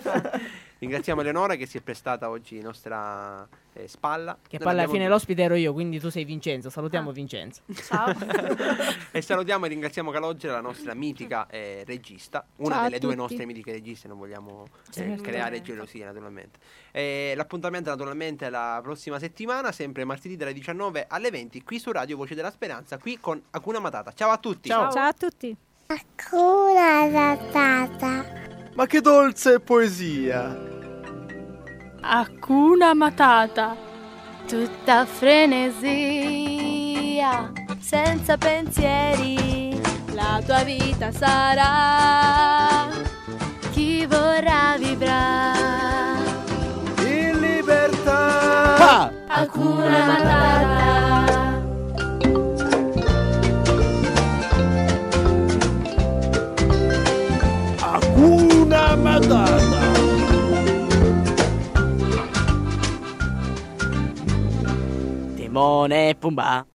Ringraziamo Eleonora che si è prestata oggi in nostra eh, spalla. Che poi alla fine l'ospite ero io, quindi tu sei Vincenzo. Ah. Salutiamo Vincenzo. Ciao. e salutiamo e ringraziamo Calogero, la nostra mitica eh, regista, una Ciao delle due nostre mitiche registe, non vogliamo eh, creare gelosia naturalmente. L'appuntamento naturalmente è la prossima settimana, sempre martedì dalle 19 alle 20, qui su Radio Voce della Speranza, qui con Akuna Matata. Ciao a tutti! Ciao. Ciao a tutti. Hakuna Matata. Ma che dolce poesia! Hakuna Matata. Tutta frenesia, senza pensieri, la tua vita sarà. Chi vorrà vivrà. In libertà! Hakuna Matata. Matata! Timone Pumba.